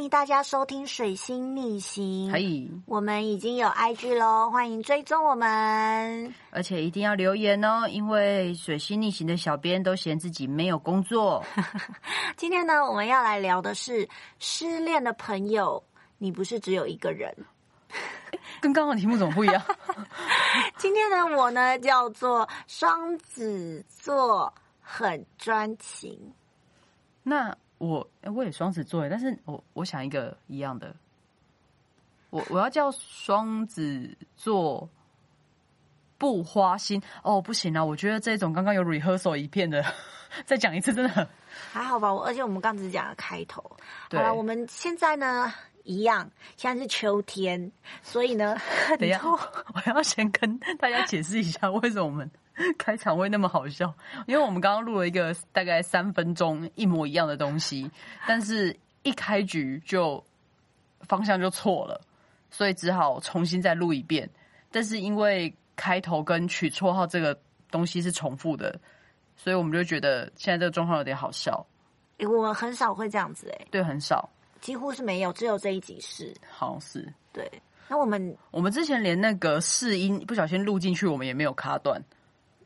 欢迎大家收听《水星逆行》。可以，我们已经有 IG 喽，欢迎追踪我们。而且一定要留言哦，因为水星逆行的小编都嫌自己没有工作。今天呢，我们要来聊的是失恋的朋友，你不是只有一个人。跟刚刚的题目怎么不一样？今天呢，我呢叫做双子座，很专情。那我我也双子座，但是我我想一个一样的，我我要叫双子座不花心哦，不行啊！我觉得这种刚刚有 rehearsal 一片的，再讲一次真的还好吧？我而且我们刚只讲了开头，好对了，我们现在呢一样，现在是秋天，所以呢，等一下，我要先跟大家解释一下为什么我们 开场会那么好笑，因为我们刚刚录了一个大概三分钟一模一样的东西，但是一开局就方向就错了，所以只好重新再录一遍。但是因为开头跟取绰号这个东西是重复的，所以我们就觉得现在这个状况有点好笑。诶我很少会这样子、诶对，很少，几乎是没有，只有这一集是。好像是。对，那我们我们之前连那个试音不小心录进去，我们也没有卡断。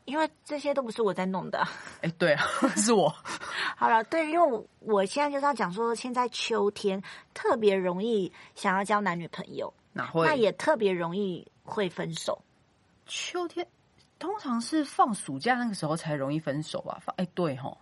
因为这些都不是我在弄的。哎，对啊，是我。好了，对，因为我我现在就是要讲说，现在秋天特别容易想要交男女朋友，哪会？那也特别容易会分手。秋天通常是放暑假那个时候才容易分手吧？放哎，对吼，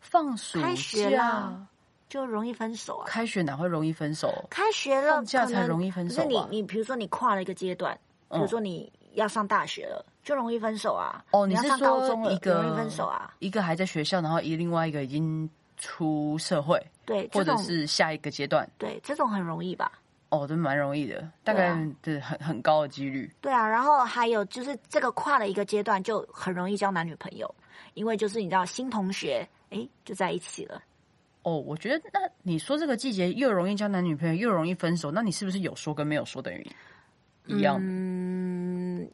放暑假啦，就容易分手啊。开学哪会容易分手？开学了，放假才容易分手可是你你比如说你跨了一个阶段，比嗯如说你要上大学了，就容易分手啊。哦，你是你要上高中一个容易分手啊？一个还在学校，然后一另外一个已经出社会，对，或者是下一个阶段？对这种很容易吧？哦，都蛮容易的，大概对啊对很很高的几率。对啊，然后还有就是这个跨了一个阶段，就很容易交男女朋友，因为就是你知道新同学，哎，就在一起了。哦，我觉得那你说这个季节又容易交男女朋友，又容易分手，那你是不是有说跟没有说等于一样？嗯，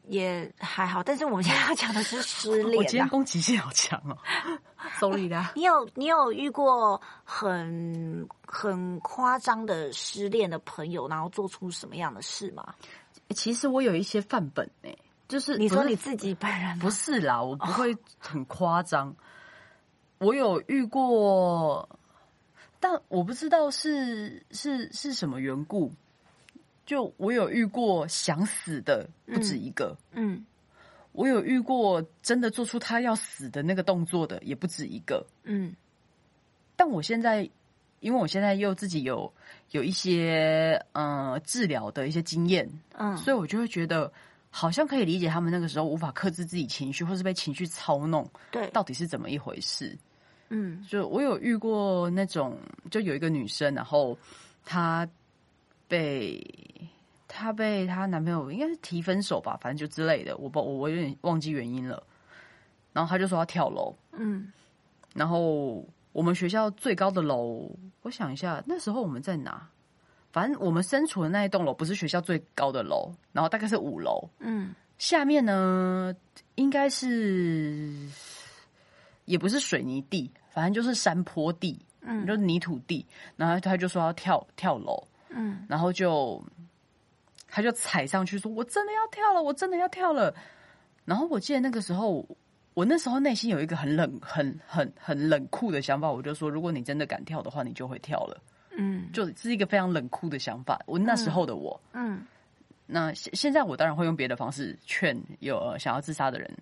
也还好，但是我们现在要讲的是失恋我今天啊。攻击性好强哦，sorry 啦。你有你有遇过很很夸张的失恋的朋友，然后做出什么样的事吗？其实我有一些范本呢、就是你说你自己本人不是啦，我不会很夸张。我有遇过，但我不知道是是是什么缘故。就我有遇过想死的不止一个，嗯。我有遇过真的做出他要死的那个动作的也不止一个。嗯。但我现在，因为我现在又自己有有一些呃治疗的一些经验，嗯，所以我就会觉得好像可以理解他们那个时候无法克制自己情绪，或是被情绪操弄，对，到底是怎么一回事。嗯。就我有遇过那种，就有一个女生，然后她被她被她男朋友应该是提分手吧，反正就之类的，我不我我有点忘记原因了。然后她就说要跳楼，嗯然后我们学校最高的楼，我想一下，那时候我们在哪？反正我们身处的那一栋楼不是学校最高的楼，然后大概是五楼，嗯下面呢应该是也不是水泥地，反正就是山坡地，嗯就是泥土地。然后他就说要跳跳楼，嗯然后就他就踩上去说：“我真的要跳了，我真的要跳了。”然后我记得那个时候，我那时候内心有一个很冷、很很很冷酷的想法，我就说：如果你真的敢跳的话，你就会跳了。嗯就是一个非常冷酷的想法。我那时候的我，嗯那现现在我当然会用别的方式劝有呃想要自杀的人，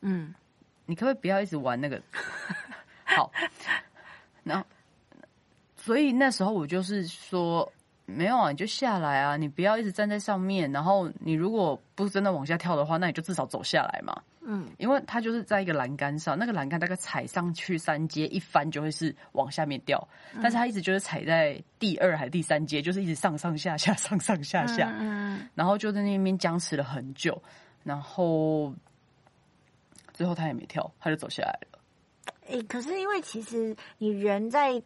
嗯你可不可以不要一直玩那个？好，然后，所以那时候我就是说，没有啊，你就下来啊，你不要一直站在上面。然后你如果不真的往下跳的话，那你就至少走下来嘛。嗯因为它就是在一个栏杆上，那个栏杆大概踩上去三阶，一翻就会是往下面掉。但是它一直就是踩在第二还是第三阶，就是一直上上下下，上上下下。嗯然后就在那边僵持了很久，然后最后他也没跳，他就走下来了。诶，可是因为其实你人在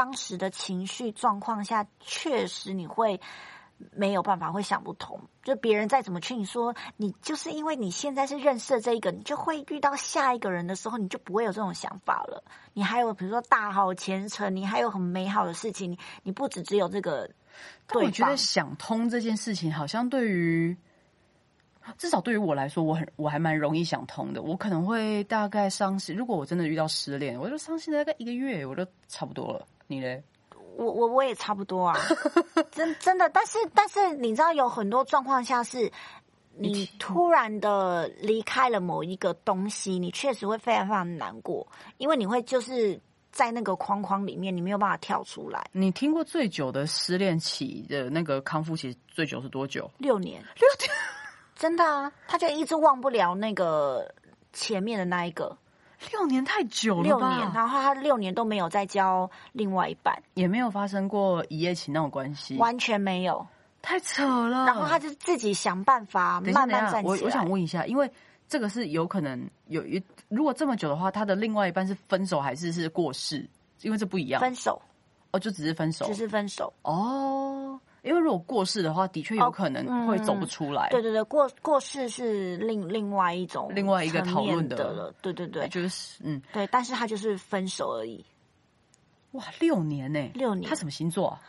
当时的情绪状况下，确实你会没有办法会想不通。就别人再怎么劝你说，你就是因为你现在是认识的这一个，你就会遇到下一个人的时候，你就不会有这种想法了。你还有比如说大好前程，你还有很美好的事情，你你不只只有这个但我觉得。想通这件事情，好像对于至少对于我来说，我很我还蛮容易想通的。我可能会大概伤心，如果我真的遇到失恋，我就伤心大概一个月，我就差不多了。你嘞？我我我也差不多啊，真真的，但是但是你知道有很多状况下是。你突然的离开了某一个东西，你确实会非常非常难过，因为你会就是在那个框框里面，你没有办法跳出来。你听过最久的失恋期的那个康复期最久是多久？六年，六年，真的啊，他就一直忘不了那个前面的那一个六年太久了吧？六年，然后他六年都没有再交另外一半，也没有发生过一夜情那种关系，完全没有。太扯了。然后他就自己想办法慢慢站起来。我我想问一下，因为这个是有可能有一，如果这么久的话，他的另外一半是分手还是是过世？因为这不一样分手，哦，就只是分手，只是分手。哦。因为如果过世的话，的确有可能会走不出来。对对对，过过世是另另外一种另外一个讨论的了。对对对，就是嗯，对，但是他就是分手而已。哇，六年呢？六年他什么星座啊？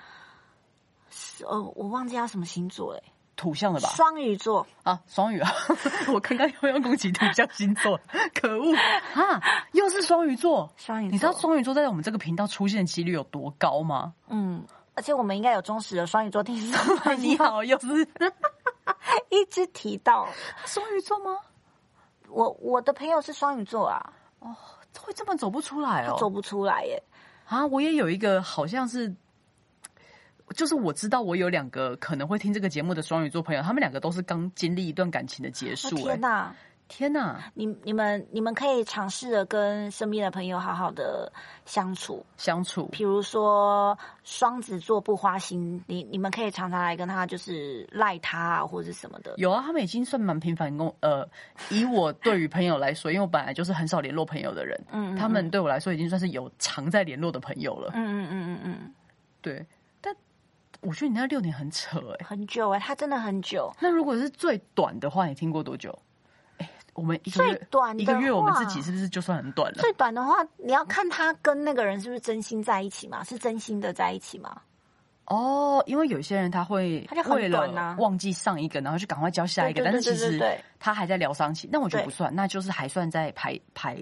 呃，我忘记他什么星座哎，土象的吧？双鱼座啊，双鱼啊！我刚刚又要攻击土象星座，可恶啊！又是双鱼座，双鱼座。你知道双鱼座在我们这个频道出现的几率有多高吗？嗯，而且我们应该有忠实的双鱼座听众。你好，又是一直提到双鱼座吗？我我的朋友是双鱼座啊，哦，会这么走不出来哦，走不出来耶！啊，我也有一个好像是。就是我知道我有两个可能会听这个节目的双鱼座朋友，他们两个都是刚经历一段感情的结束、欸。天哪，天哪！你你们你们可以尝试着跟身边的朋友好好的相处相处。比如说双子座不花心，你你们可以常常来跟他就是赖他啊，或者什么的。有啊，他们已经算蛮频繁跟我呃，以我对于朋友来说，因为我本来就是很少联络朋友的人，嗯嗯嗯他们对我来说已经算是有常在联络的朋友了。嗯嗯嗯嗯嗯，对，但我觉得你那六年很扯哎、很久哎、他真的很久。那如果是最短的话，你听过多久？哎、我们一个最月一个月，我们自己是不是就算很短了？最短的话，你要看他跟那个人是不是真心在一起嘛？是真心的在一起吗？哦，因为有些人他会他就很为短啊了忘记上一个，然后就赶快交下一个，但是其实他还在疗伤期，那我觉得不算，那就是还算在排排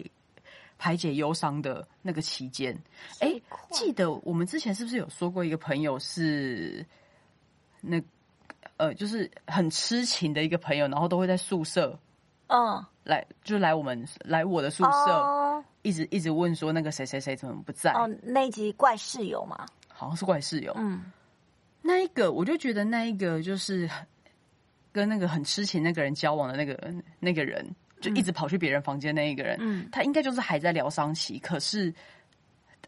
排解忧伤的那个期间。哎，记得我们之前是不是有说过一个朋友是那呃，就是很痴情的一个朋友，然后都会在宿舍嗯，来，就来我们来我的宿舍，哦。一直一直问说那个谁谁谁怎么不在，哦，那一集怪室友嘛，好像是怪室友。嗯，那一个，我就觉得那一个就是跟那个很痴情那个人交往的那个那个人，就一直跑去别人房间那一个人，嗯。他应该就是还在疗伤期，可是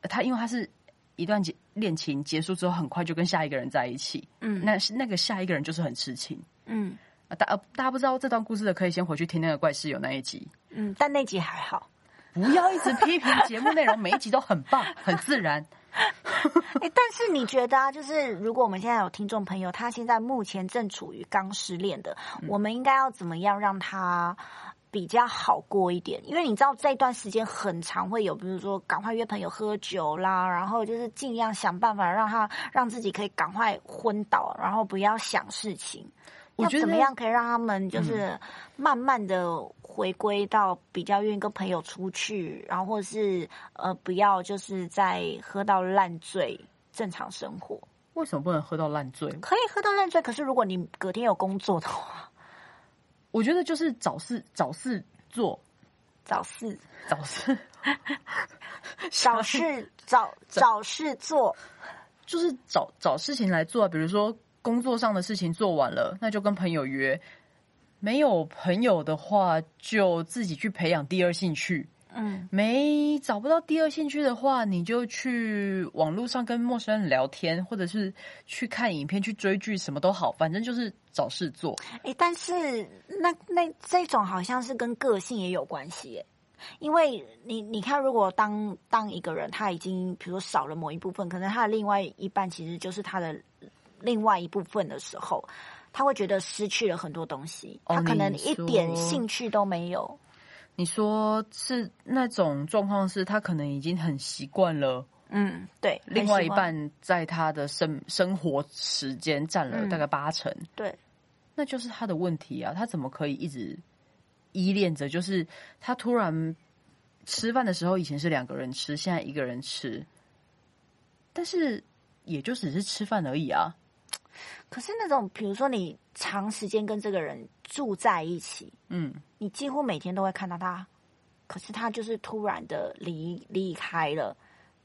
呃他因为他是一段结恋情结束之后，很快就跟下一个人在一起，嗯。那是那个下一个人就是很痴情。嗯啊大呃大家不知道这段故事的，可以先回去听那个怪室友那一集。嗯，但那集还好。不要一直批评节目内容，每一集都很棒，很自然。哎、但是你觉得啊，就是如果我们现在有听众朋友，他现在目前正处于刚失恋的，我们应该要怎么样让他比较好过一点？因为你知道这段时间很长，会有比如说赶快约朋友喝酒啦，然后就是尽量想办法让他让自己可以赶快昏倒，然后不要想事情。我觉得要怎么样可以让他们就是慢慢的回归到比较愿意跟朋友出去，然后或者是呃不要就是在喝到烂醉，正常生活。为什么不能喝到烂醉？可以喝到烂醉，可是如果你隔天有工作的话，我觉得就是找事找事做，找事。找事。找事。找找事做，就是找找事情来做啊，比如说工作上的事情做完了，那就跟朋友约；没有朋友的话，就自己去培养第二兴趣。嗯没找不到第二兴趣的话，你就去网络上跟陌生人聊天，或者是去看影片、去追剧，什么都好，反正就是找事做。哎，但是那那这种好像是跟个性也有关系耶。因为你你看，如果当当一个人他已经比如说少了某一部分，可能他的另外一半其实就是他的另外一部分的时候，他会觉得失去了很多东西，哦他可能一点兴趣都没有。你说是那种状况，是他可能已经很习惯了，嗯，对，另外一半在他的生生活时间占了嗯大概八成，对，那就是他的问题啊！他怎么可以一直依恋着？就是他突然吃饭的时候，以前是两个人吃，现在一个人吃，但是也就只是吃饭而已啊。可是那种比如说你长时间跟这个人住在一起，嗯，你几乎每天都会看到他，可是他就是突然的离离开了，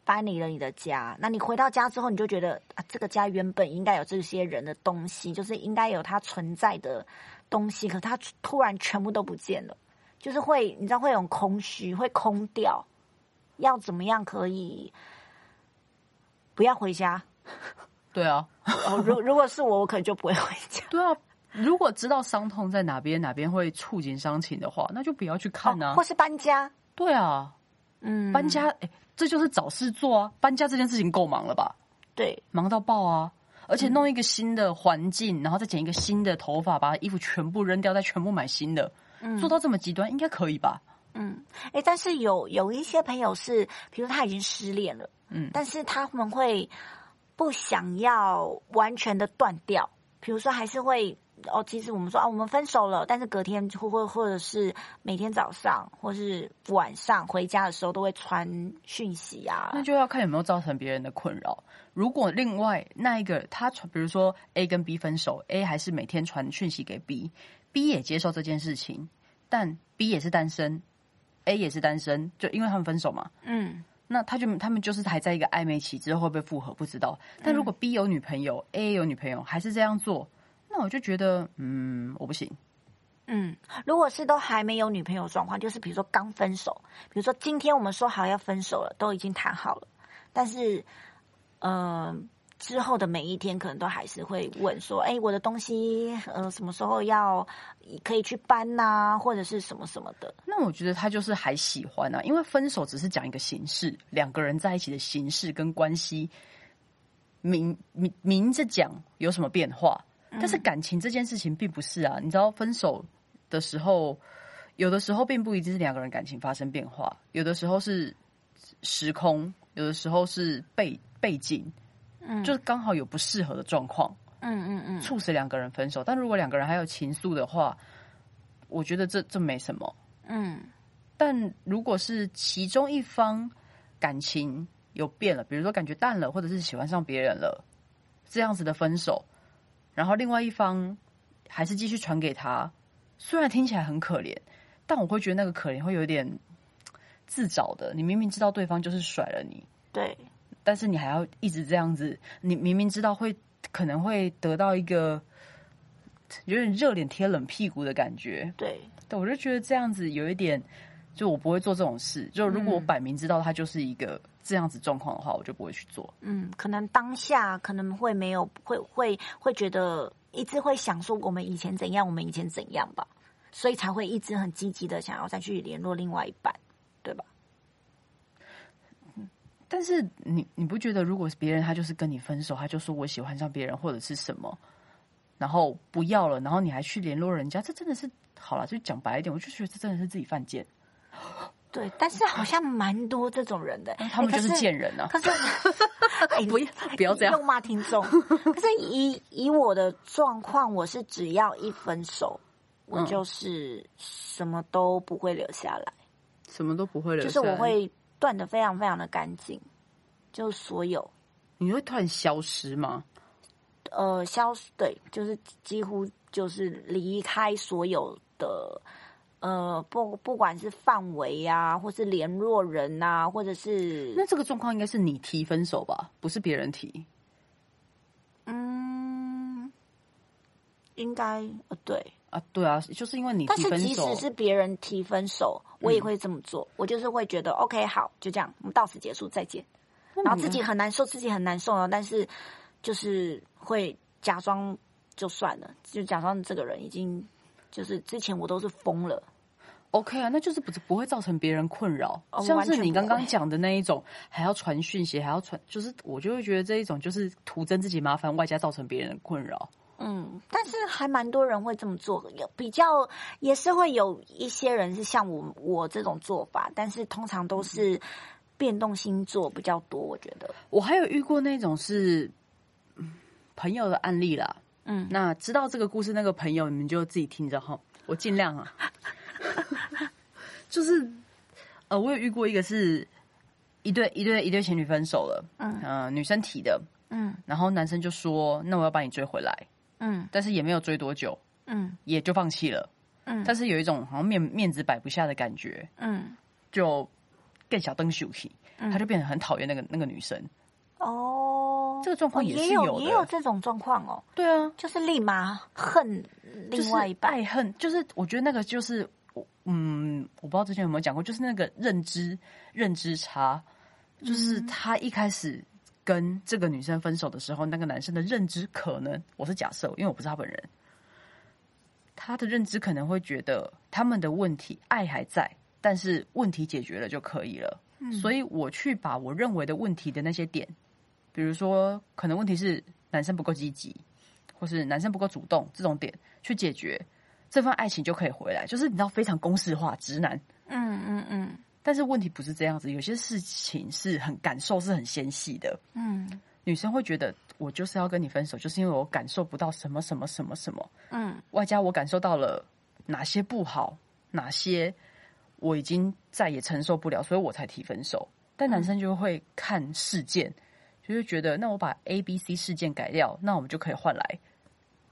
搬离了你的家。那你回到家之后，你就觉得啊，这个家原本应该有这些人的东西，就是应该有他存在的东西，可他突然全部都不见了，就是会你知道会有空虚，会空掉。要怎么样可以不要回家？对啊，哦，如 如果是我，我可能就不会回家。对啊。如果知道伤痛在哪边，哪边会触景伤情的话，那就不要去看啊。哦或是搬家，对啊，嗯，搬家，哎、这就是找事做啊。搬家这件事情够忙了吧？对，忙到爆啊！而且弄一个新的环境，然后再剪一个新的头发，把衣服全部扔掉，再全部买新的，嗯做到这么极端，应该可以吧？嗯，哎，但是有有一些朋友是，比如他已经失恋了，嗯但是他们会不想要完全的断掉，比如说还是会哦，其实我们说啊，我们分手了，但是隔天或或或者是每天早上或是晚上回家的时候都会传讯息啊，那就要看有没有造成别人的困扰。如果另外那一个他传，比如说 A 跟 B 分手，A 还是每天传讯息给 B，B 也接受这件事情，但 B 也是单身，A 也是单身，就因为他们分手嘛，嗯那他就他们就是还在一个暧昧期，之后会不会复合不知道。但如果 B 有女朋友、a 有女朋友，还是这样做，那我就觉得，嗯，我不行。嗯，如果是都还没有女朋友的状况，就是比如说刚分手，比如说今天我们说好要分手了，都已经谈好了，但是，呃，之后的每一天可能都还是会问说，哎，我的东西，呃，什么时候要可以去搬呐、或者是什么什么的。那我觉得他就是还喜欢啊，因为分手只是讲一个形式，两个人在一起的形式跟关系，明明明着讲有什么变化，但是感情这件事情并不是啊。你知道，分手的时候，有的时候并不一定是两个人感情发生变化，有的时候是时空，有的时候是背背景，嗯，就是刚好有不适合的状况，嗯嗯嗯，促使两个人分手。但如果两个人还有情愫的话，我觉得这这没什么。嗯但如果是其中一方感情有变了，比如说感觉淡了，或者是喜欢上别人了，这样子的分手，然后另外一方还是继续传给他，虽然听起来很可怜，但我会觉得那个可怜会有点自找的。你明明知道对方就是甩了你，对，但是你还要一直这样子，你 明明知道会可能会得到一个有点热脸贴冷屁股的感觉，对，对，我就觉得这样子有一点，就我不会做这种事。就如果我摆明知道他就是一个这样子状况的话，我就不会去做。嗯，可能当下可能会没有，会会会觉得一直会想说我们以前怎样，我们以前怎样吧，所以才会一直很积极的想要再去联络另外一半，对吧？但是你你不觉得，如果别人他就是跟你分手，他就说我喜欢上别人或者是什么，然后不要了，然后你还去联络人家，这真的是好了，就讲白一点，我就觉得这真的是自己犯贱，对，但是好像蛮多这种人的，他们就是贱人啊！可是，哎 不要不要这样。怒骂听众。可是以以我的状况，我是只要一分手，我嗯。就是什么都不会留下来，什么都不会留就是我会断的非常非常的干净，就所有你会突然消失吗？呃消失对，就是几乎就是离开所有的。呃，不，不管是范围啊，或是联络人啊，或者是那这个状况应该是你提分手吧，不是别人提。应该呃对，啊，对啊，就是因为你但是提分手，即使是别人提分手，我也会这么做。我就是会觉得 OK，好，就这样，我们到此结束，再见。然后自己很难受，自己很难受了，但是就是会假装就算了，就假装这个人已经就是之前我都是疯了。OK 啊，那就是不不会造成别人困扰，哦像是你刚刚会讲的那一种，还要传讯息，还要传，就是我就会觉得这一种就是徒增自己麻烦，外加造成别人的困扰。嗯，但是还蛮多人会这么做，有比较也是会有一些人是像我我这种做法，但是通常都是变动星座比较多，我觉得。我还有遇过那种是嗯朋友的案例啦，嗯，那知道这个故事那个朋友，你们就自己听着哈，我尽量啊。就是呃，我有遇过一个是一对一对一对情侣分手了，嗯呃，女生提的，嗯然后男生就说：“那我要把你追回来。嗯”但是也没有追多久，嗯。也就放弃了。嗯。但是有一种好像面面子摆不下的感觉，嗯，就更小灯秀气，嗯。他就变得很讨厌那个那个女生。哦，这个状况哦也是也有的。也有这种状况哦，对啊，就是立马恨另外一半。爱恨，就是我觉得那个就是我嗯，我不知道之前有没有讲过，就是那个认知认知差，就是嗯。他一开始跟这个女生分手的时候，那个男生的认知可能我是假设，因为我不是他本人，他的认知可能会觉得他们的问题爱还在，但是问题解决了就可以了。嗯所以我去把我认为的问题的那些点，比如说可能问题是男生不够积极，或是男生不够主动这种点去解决，这份爱情就可以回来。就是你知道非常公式化，直男。嗯嗯嗯但是问题不是这样子，有些事情是很感受是很纤细的。嗯女生会觉得我就是要跟你分手，就是因为我感受不到什么什么什么什么，嗯外加我感受到了哪些不好，哪些我已经再也承受不了，所以我才提分手。但男生就会看事件，就会觉得那我把 A、B、C 事件改掉，那我们就可以换来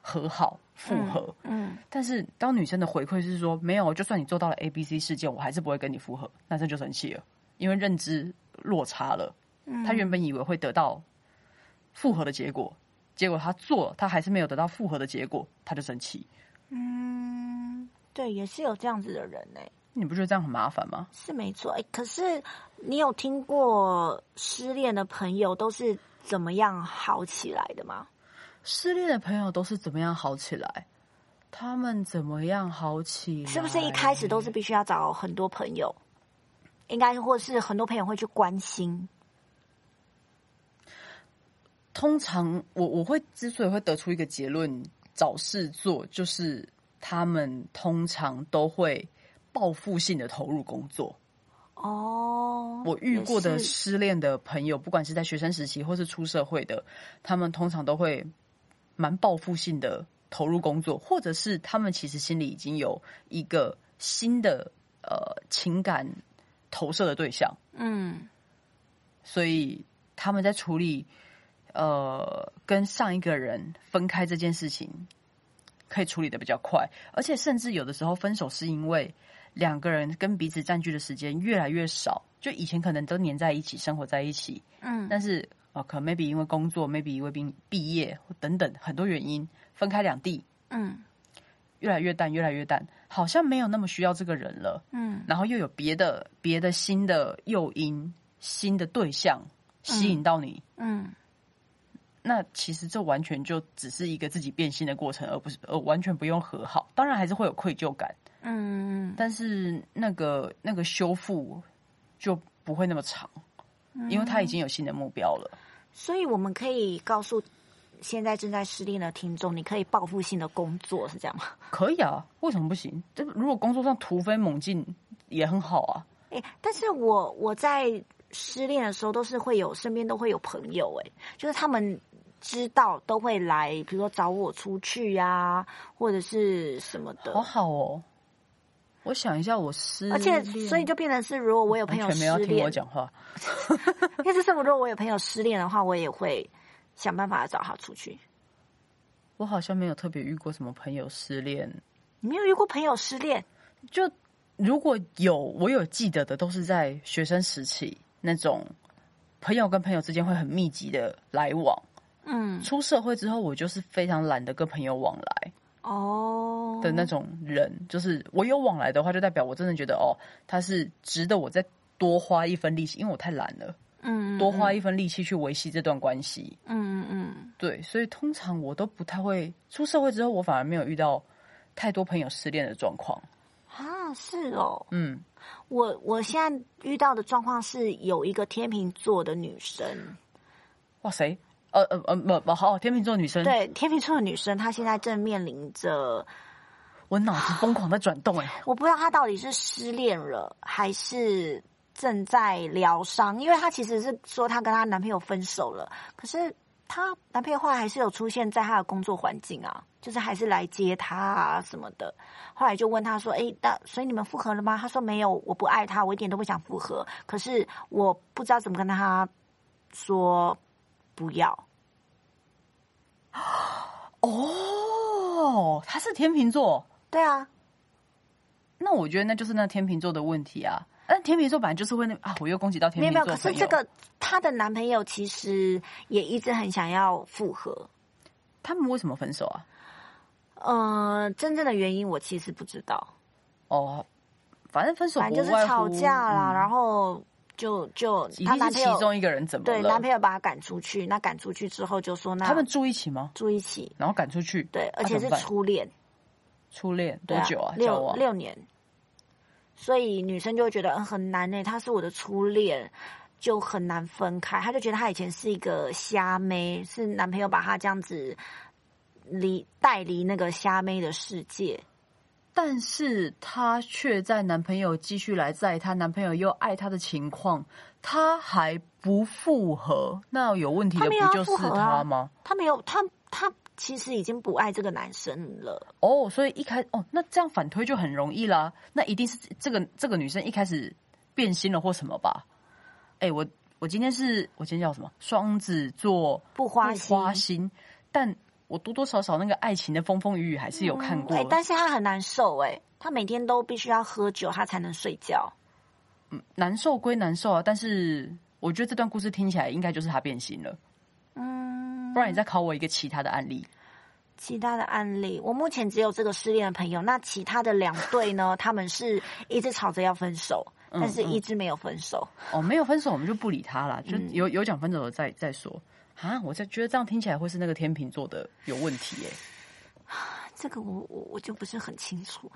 和好复合。嗯但是当女生的回馈是说没有，就算你做到了 A、B、C 事件，我还是不会跟你复合，男生就生气了，因为认知落差了。嗯，他原本以为会得到复合的结果，结果他做，他还是没有得到复合的结果，他就生气。嗯，对，也是有这样子的人呢、你不觉得这样很麻烦吗？是没错。哎，可是你有听过失恋的朋友都是怎么样好起来的吗？失恋的朋友都是怎么样好起来？他们怎么样好起来？是不是一开始都是必须要找很多朋友？应该或是很多朋友会去关心。通常我我会之所以会得出一个结论，找事做，就是他们通常都会报复性的投入工作。哦，我遇过的失恋的朋友，不管是在学生时期或是出社会的，他们通常都会蛮报复性的投入工作，或者是他们其实心里已经有一个新的呃情感投射的对象，嗯所以他们在处理呃跟上一个人分开这件事情，可以处理的比较快，而且甚至有的时候分手是因为两个人跟彼此占据的时间越来越少，就以前可能都黏在一起，生活在一起，嗯。但是呃，可能 maybe 因为工作，maybe 因为毕毕业等等很多原因分开两地，嗯越来越淡，越来越淡，好像没有那么需要这个人了。嗯然后又有别的别的新的诱因、新的对象吸引到你，嗯那其实这完全就只是一个自己变心的过程，而不是呃完全不用和好。当然还是会有愧疚感，嗯但是那个那个修复就不会那么长，因为他已经有新的目标了。所以我们可以告诉现在正在失恋的听众，你可以报复性的工作，是这样吗？可以啊，为什么不行？这如果工作上突飞猛进也很好啊。哎、但是我我在失恋的时候，都是会有身边都会有朋友、哎，就是他们知道都会来，比如说找我出去呀、或者是什么的好。好哦。我想一下，我失而且，所以就变成是，如果我有朋友失恋全没有听我，讲话。因为这是如果我有朋友失恋的话，我也会想办法找他出去。我好像没有特别遇过什么朋友失恋，你没有遇过朋友失恋？就如果有我有记得的，都是在学生时期那种朋友跟朋友之间会很密集的来往。嗯，出社会之后，我就是非常懒得跟朋友往来哦的那种人。就是我有往来的话，就代表我真的觉得哦，他是值得我再多花一分力气，因为我太懒了，嗯，多花一分力气去维系这段关系。嗯嗯嗯对，所以通常我都不太会出社会之后，我反而没有遇到太多朋友失恋的状况。啊，是哦，嗯，我我现在遇到的状况是有一个天秤座的女生，哇塞，呃呃呃，不不好，天秤座女生，对天秤座的女生，她现在正面临着，我脑子疯狂的转动，哎，我不知道她到底是失恋了还是正在疗伤，因为她其实是说她跟她男朋友分手了，可是她男朋友后来还是有出现在她的工作环境啊，就是还是来接她啊什么的。后来就问她说：“哎，那所以你们复合了吗？”她说：“没有，我不爱他，我一点都不想复合。可是我不知道怎么跟他说不要。”哦，他是天秤座，对啊，那我觉得那就是那天秤座的问题啊。但天秤座本来就是会那啊，我又攻击到天没有没有。秤座可是这个她的男朋友其实也一直很想要复合。他们为什么分手啊？呃，真正的原因我其实不知道，哦，反正分手反正就是吵架啦，然后就就嗯一定是其她男朋友其中一个人怎么了？对男朋友把她赶出去，那赶出去之后就说那他们住一起吗？住一起，然后赶出去，对，而且是初恋。初恋多久啊？六六年，所以女生就会觉得嗯很难呢、他是我的初恋，就很难分开。她就觉得她以前是一个虾妹，是男朋友把她这样子离带离那个虾妹的世界。但是她却在男朋友继续来载她，男朋友又爱她的情况，她还不复合，那有问题的不就是她吗？她没有，她她其实已经不爱这个男生了。哦，所以一开哦，那这样反推就很容易啦。那一定是这个这个女生一开始变心了或什么吧？哎，我我今天是我今天叫什么？双子座不花心，但我多多少少那个爱情的风风雨雨还是有看过。哎、但是他很难受哎、他每天都必须要喝酒，他才能睡觉。难受归难受啊，但是我觉得这段故事听起来应该就是他变心了。嗯，不然你再考我一个其他的案例。其他的案例，我目前只有这个失恋的朋友。那其他的两对呢？他们是一直吵着要分手，嗯但是一直没有分手。哦，没有分手我们就不理他了，就嗯有有讲分手的再再说。啊，我在觉得这样听起来会是那个天秤座的有问题耶、这个我我我就不是很清楚。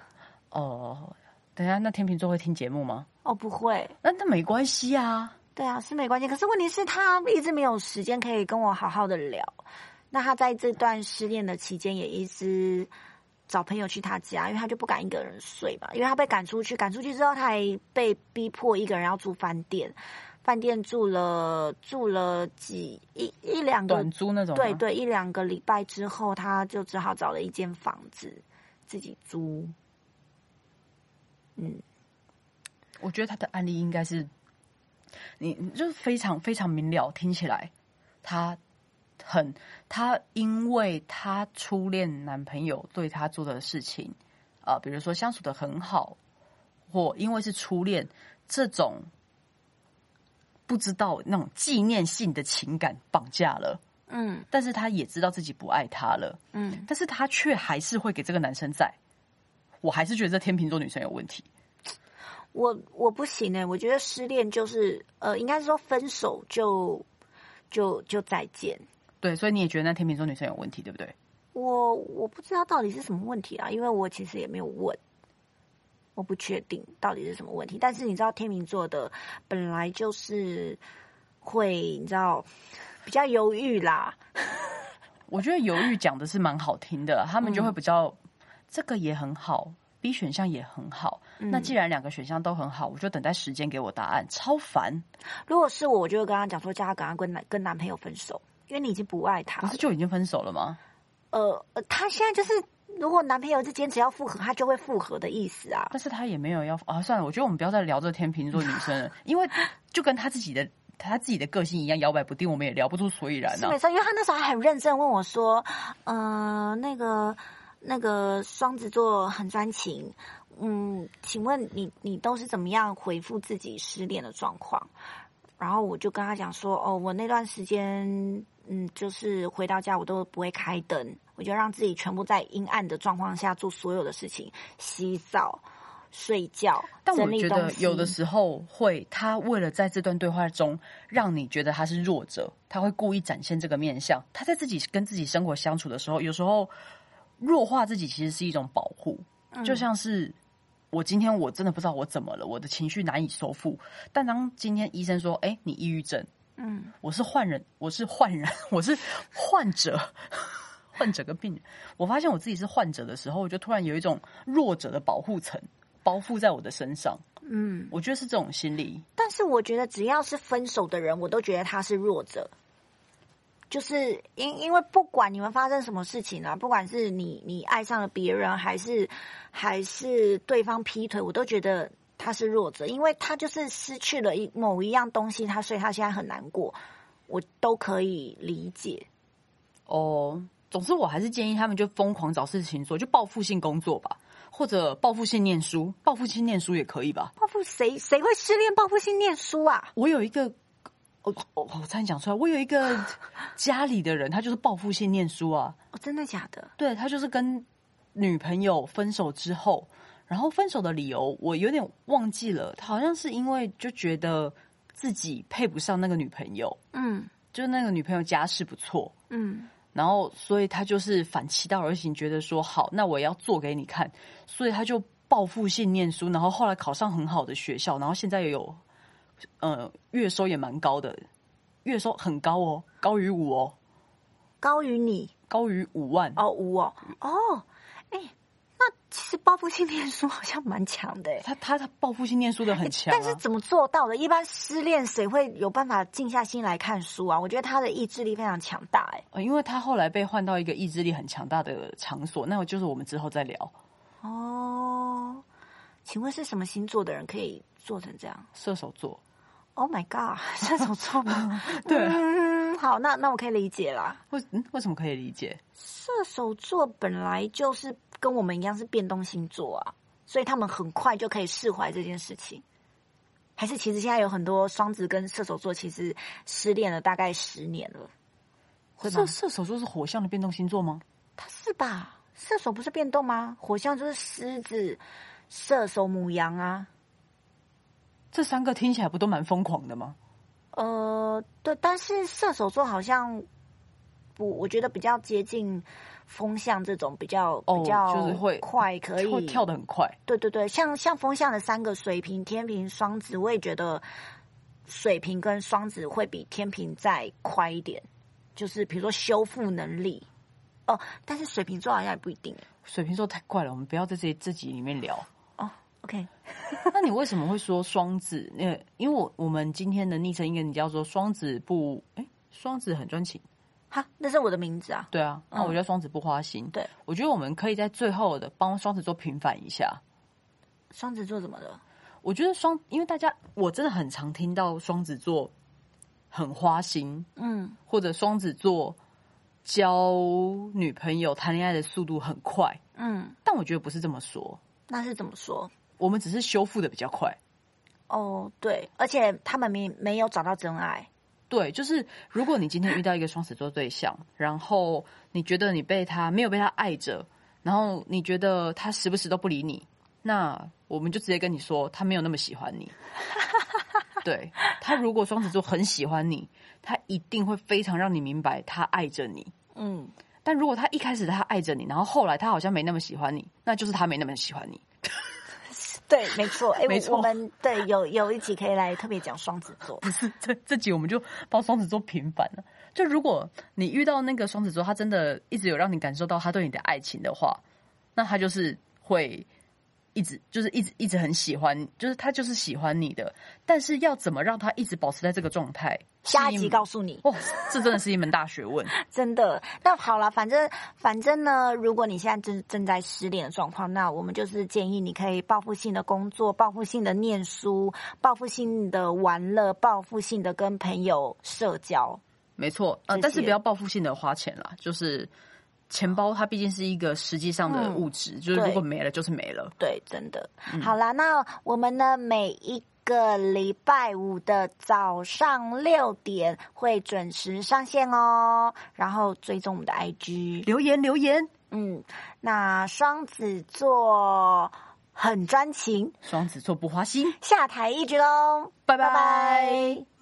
哦，等一下，那天秤座会听节目吗？哦，不会，那那没关系啊。对啊，是没关系。可是问题是，他一直没有时间可以跟我好好的聊。那他在这段失恋的期间，也一直找朋友去他家，因为他就不敢一个人睡嘛，因为他被赶出去，赶出去之后，他还被逼迫一个人要住饭店，饭店住了住了几一一两个短租那种对对，一两个礼拜之后，他就只好找了一间房子自己租。嗯，我觉得他的案例应该是，你你就是非常非常明了，听起来他很他因为他初恋男朋友对他做的事情啊、比如说相处的很好，或因为是初恋这种不知道那种纪念性的情感绑架了，嗯但是他也知道自己不爱他了，嗯，但是他却还是会给这个男生在。我还是觉得这天秤座女生有问题。我我不行哎、我觉得失恋就是呃，应该是说分手就就就再见。对，所以你也觉得那天秤座女生有问题，对不对？我我不知道到底是什么问题啊，因为我其实也没有问，我不确定到底是什么问题。但是你知道天秤座的本来就是会，你知道比较犹豫啦，我觉得犹豫讲的是蛮好听的，他们就嗯会比较、这个也很好，B 选项也很好。嗯那既然两个选项都很好，我就等待时间给我答案，超烦。如果是我，我就会跟他讲说，叫他赶快跟男跟男朋友分手，因为你已经不爱他了不是。就已经分手了吗？呃，呃他现在就是，如果男朋友是坚持要复合，他就会复合的意思啊。但是他也没有要啊，算了，我觉得我们不要再聊这个天秤座女生了，因为就跟他自己的他自己的个性一样摇摆不定，我们也聊不出所以然啊是没。错，因为他那时候还很认真问我说：“呃，那个那个双子座很专情，嗯，请问你你都是怎么样回复自己失恋的状况？”然后我就跟他讲说：“哦，我那段时间，嗯，就是回到家我都不会开灯，我就让自己全部在阴暗的状况下做所有的事情，洗澡、睡觉、但我觉得。有的时候会，他为了在这段对话中让你觉得他是弱者，他会故意展现这个面相。他在自己跟自己生活相处的时候，有时候弱化自己其实是一种保护，嗯就像是我今天我真的不知道我怎么了，我的情绪难以收复。但当今天医生说，哎，你抑郁症，嗯，我是患人，我是患人，我是患者，患者跟病人。我发现我自己是患者的时候，我就突然有一种弱者的保护层包覆在我的身上。嗯，我觉得是这种心理。但是我觉得只要是分手的人，我都觉得他是弱者。就是因因为不管你们发生什么事情啊，不管是你你爱上了别人，还是还是对方劈腿，我都觉得他是弱者，因为他就是失去了一某一样东西，他所以他现在很难过，我都可以理解。哦，总之我还是建议他们就疯狂找事情做，就报复性工作吧，或者报复性念书，报复性念书也可以吧。报复谁？谁会失恋报复性念书啊？我有一个。我我我差点讲出来，我有一个家里的人，他就是报复性念书啊！哦，真的假的？对他就是跟女朋友分手之后，然后分手的理由我有点忘记了，他好像是因为就觉得自己配不上那个女朋友，嗯，就是那个女朋友家世不错，嗯，然后所以他就是反其道而行，觉得说好，那我要做给你看，所以他就报复性念书，然后后来考上很好的学校，然后现在也有。呃，月收也蛮高的，月收很高哦，高于五哦，高于你，高于五万。哦，五哦，哦，哎，那其实报复性念书好像蛮强的，他他他报复性念书的很强，但是怎么做到的？一般失恋谁会有办法静下心来看书啊？我觉得他的意志力非常强大，哎，因为他后来被换到一个意志力很强大的场所，那就是我们之后再聊。哦，请问是什么星座的人可以做成这样？射手座。Oh my god，射手座吗？对，好，那那我可以理解啦。为为什么可以理解？射手座本来就是跟我们一样是变动星座啊，所以他们很快就可以释怀这件事情。还是其实现在有很多双子跟射手座其实失恋了大概十年了。射射手座是火象的变动星座吗？他是吧？射手不是变动吗？火象就是狮子、射手、母羊啊。这三个听起来不都蛮疯狂的吗？呃，对，但是射手座好像不，我觉得比较接近风向这种比较比较就是会快，可以跳的很快。对对对，像像风象的三个水瓶、天平、双子，我也觉得水瓶跟双子会比天平再快一点，就是比如说修复能力哦。但是水瓶座好像也不一定，水瓶座太快了，我们不要在这这集里面聊。哦 OK，那你为什么会说双子？那，因为我我们今天的昵称应该你叫做双子不，哎，双子很专情，哈，那是我的名字啊。对啊，那我叫双子不花心。对，我觉得我们可以在最后的帮双子座平反一下。双子座怎么了？我觉得双，因为大家我真的很常听到双子座很花心，嗯，或者双子座交女朋友谈恋爱的速度很快，嗯，但我觉得不是这么说。那是怎么说？我们只是修复的比较快，哦，对，而且他们没没有找到真爱。对，就是如果你今天遇到一个双子座对象，然后你觉得你被他没有被他爱着，然后你觉得他时不时都不理你，那我们就直接跟你说，他没有那么喜欢你。对他，如果双子座很喜欢你，他一定会非常让你明白他爱着你。嗯，但如果他一开始他爱着你，然后后来他好像没那么喜欢你，那就是他没那么喜欢你。对，没错，哎，没错，我们对有有一集可以来特别讲双子座。不是，这这集我们就帮双子座平反了。就如果你遇到那个双子座，他真的一直有让你感受到他对你的爱情的话，那他就是会一直就是一直一直很喜欢，就是他就是喜欢你的。但是要怎么让他一直保持在这个状态？下一集告诉你。哦，这真的是一门大学问。真的。那好了，反正反正呢，如果你现在正正在失恋的状况，那我们就是建议你可以报复性的工作、报复性的念书、报复性的玩乐、报复性的跟朋友社交。没错，呃，但是不要报复性的花钱啦，就是钱包它毕竟是一个实际上的物质，就是如果没了就是没了。对，真的。好啦，那我们呢每一。个礼拜五的早上六点会准时上线哦，然后追踪我们的 IG 留言留言。嗯，那双子座很专情，双子座不花心，下台一局喽，拜拜。